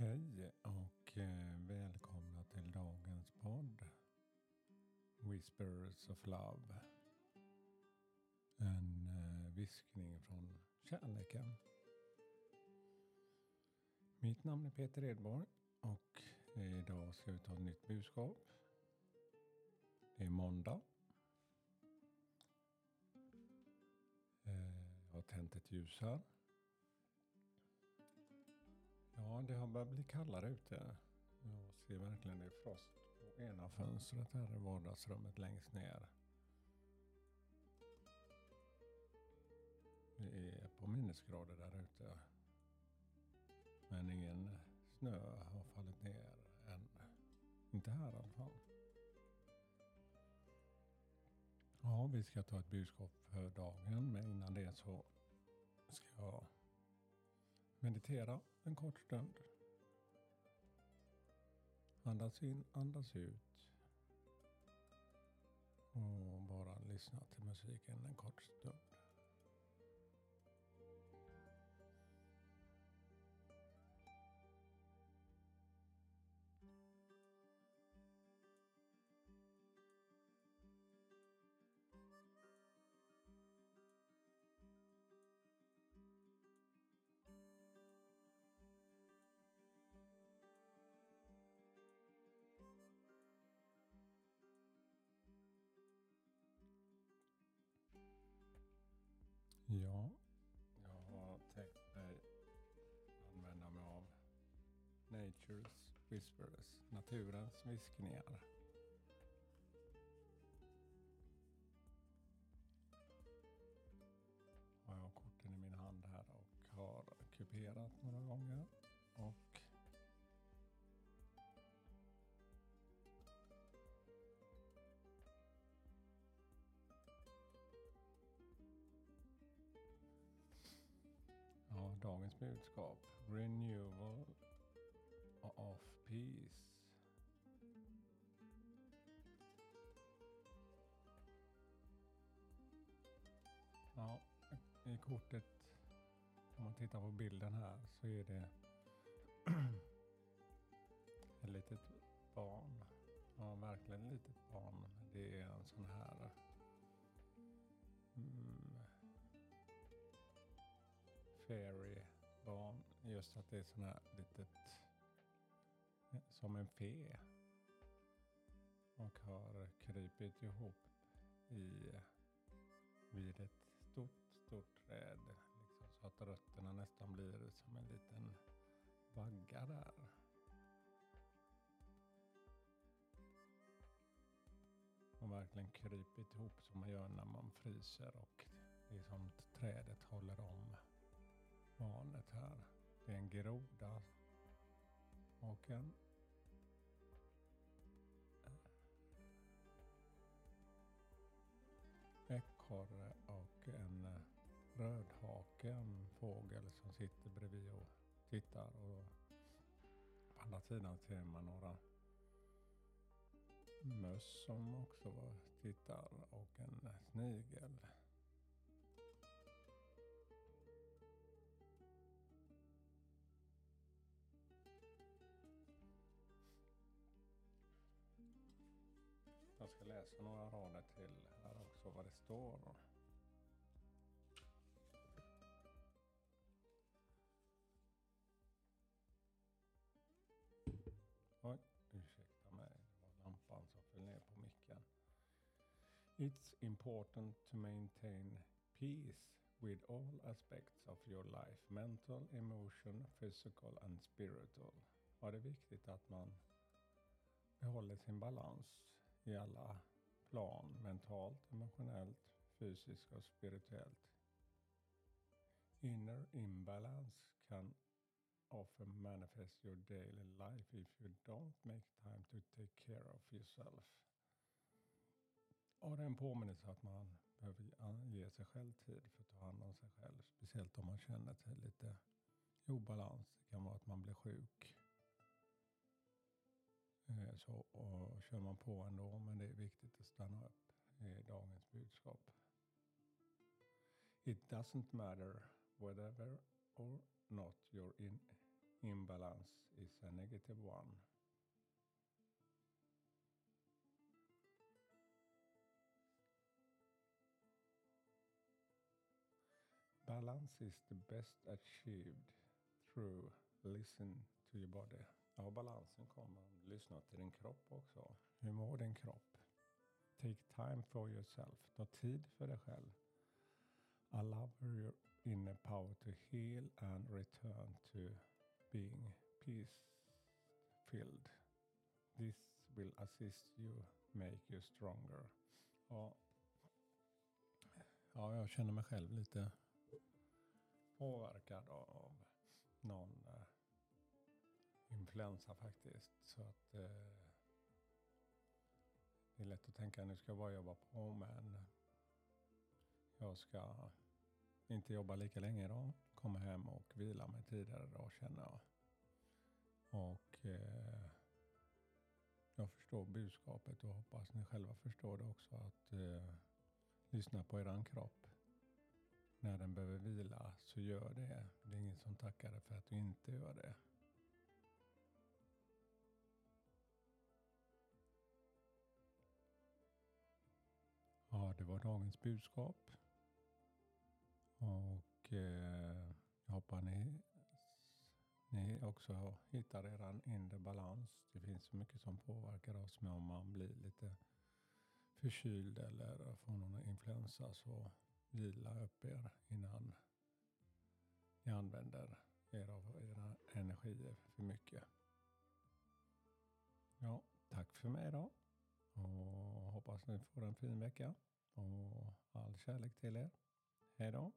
Hej och eh, välkomna till dagens podd Whispers of Love. En eh, viskning från kärleken. Mitt namn är Peter Edborg och idag ska vi ta ett nytt budskap. Det är måndag. Eh, jag har tänt ett ljus här. Ja, det har börjat bli kallare ute. Jag ser verkligen det frost på ena fönstret här i vardagsrummet längst ner. Det är på minusgrader där ute. Men ingen snö har fallit ner än. Inte här i alla fall. Ja, vi ska ta ett budskap för dagen, men innan det så ska jag meditera en kort stund. Andas in, andas ut. Och bara lyssna till musiken en kort stund. Ja, jag har tänkt mig använda mig av Nature's Whispers, naturens viskningar. Har jag korten i min hand här och har kuperat några gånger. Dagens budskap. Renewal of peace. Ja, i kortet, om man tittar på bilden här så är det ett litet barn. Ja, verkligen ett litet barn. Det är en sån här Just att det är sån här litet, eh, som en fe. Och har krypit ihop i, eh, vid ett stort, stort träd. Liksom, så att rötterna nästan blir som en liten vagga där. Och verkligen krypit ihop som man gör när man fryser och liksom trädet håller om barnet här. En groda och en eh, ekorre och en eh, rödhake, en fågel som sitter bredvid och tittar. Och på andra sidan ser man några möss som också tittar och en snigel. Jag ska läsa några rader till här också vad det står. Oj, ursäkta mig. Det var lampan som föll ner på micken. It's important to maintain peace with all aspects of your life. Mental, emotion, physical and spiritual. Ja, det är viktigt att man behåller sin balans i alla plan, mentalt, emotionellt, fysiskt och spirituellt. Inner imbalance can often manifest your daily life if you don't make time to take care of yourself. Och det är en påminnelse att man behöver ge sig själv tid för att ta hand om sig själv. Speciellt om man känner sig lite i obalans. Det kan vara att man blir sjuk. Eh, så, och kör man på ändå, men det är viktigt att stanna upp i dagens budskap. It doesn't matter whether or not you're in imbalance is a negative one. Balance is the best achieved through listen to your body. Ja, balansen kommer lyssna till din kropp också. Hur mår din kropp? Take time for yourself. Ta tid för dig själv. Allow your inner power to heal and return to being peace filled. This will assist you, make you stronger. Ja, ja jag känner mig själv lite påverkad av någon influensa faktiskt. Så att eh, det är lätt att tänka nu ska jag bara jobba på men jag ska inte jobba lika länge idag. Komma hem och vila mig tidigare idag känner jag. Och eh, jag förstår budskapet och hoppas ni själva förstår det också. Att eh, lyssna på eran kropp. När den behöver vila så gör det. Det är ingen som tackar dig för att du inte gör det. Var dagens budskap. Och eh, jag hoppas ni, ni också hittar eran inre balans. Det finns så mycket som påverkar oss med om man blir lite förkyld eller får någon influensa så vila upp er innan ni använder er av era energier för mycket. Ja, tack för mig då. Och hoppas ni får en fin vecka. Och all kärlek till er. Hej då.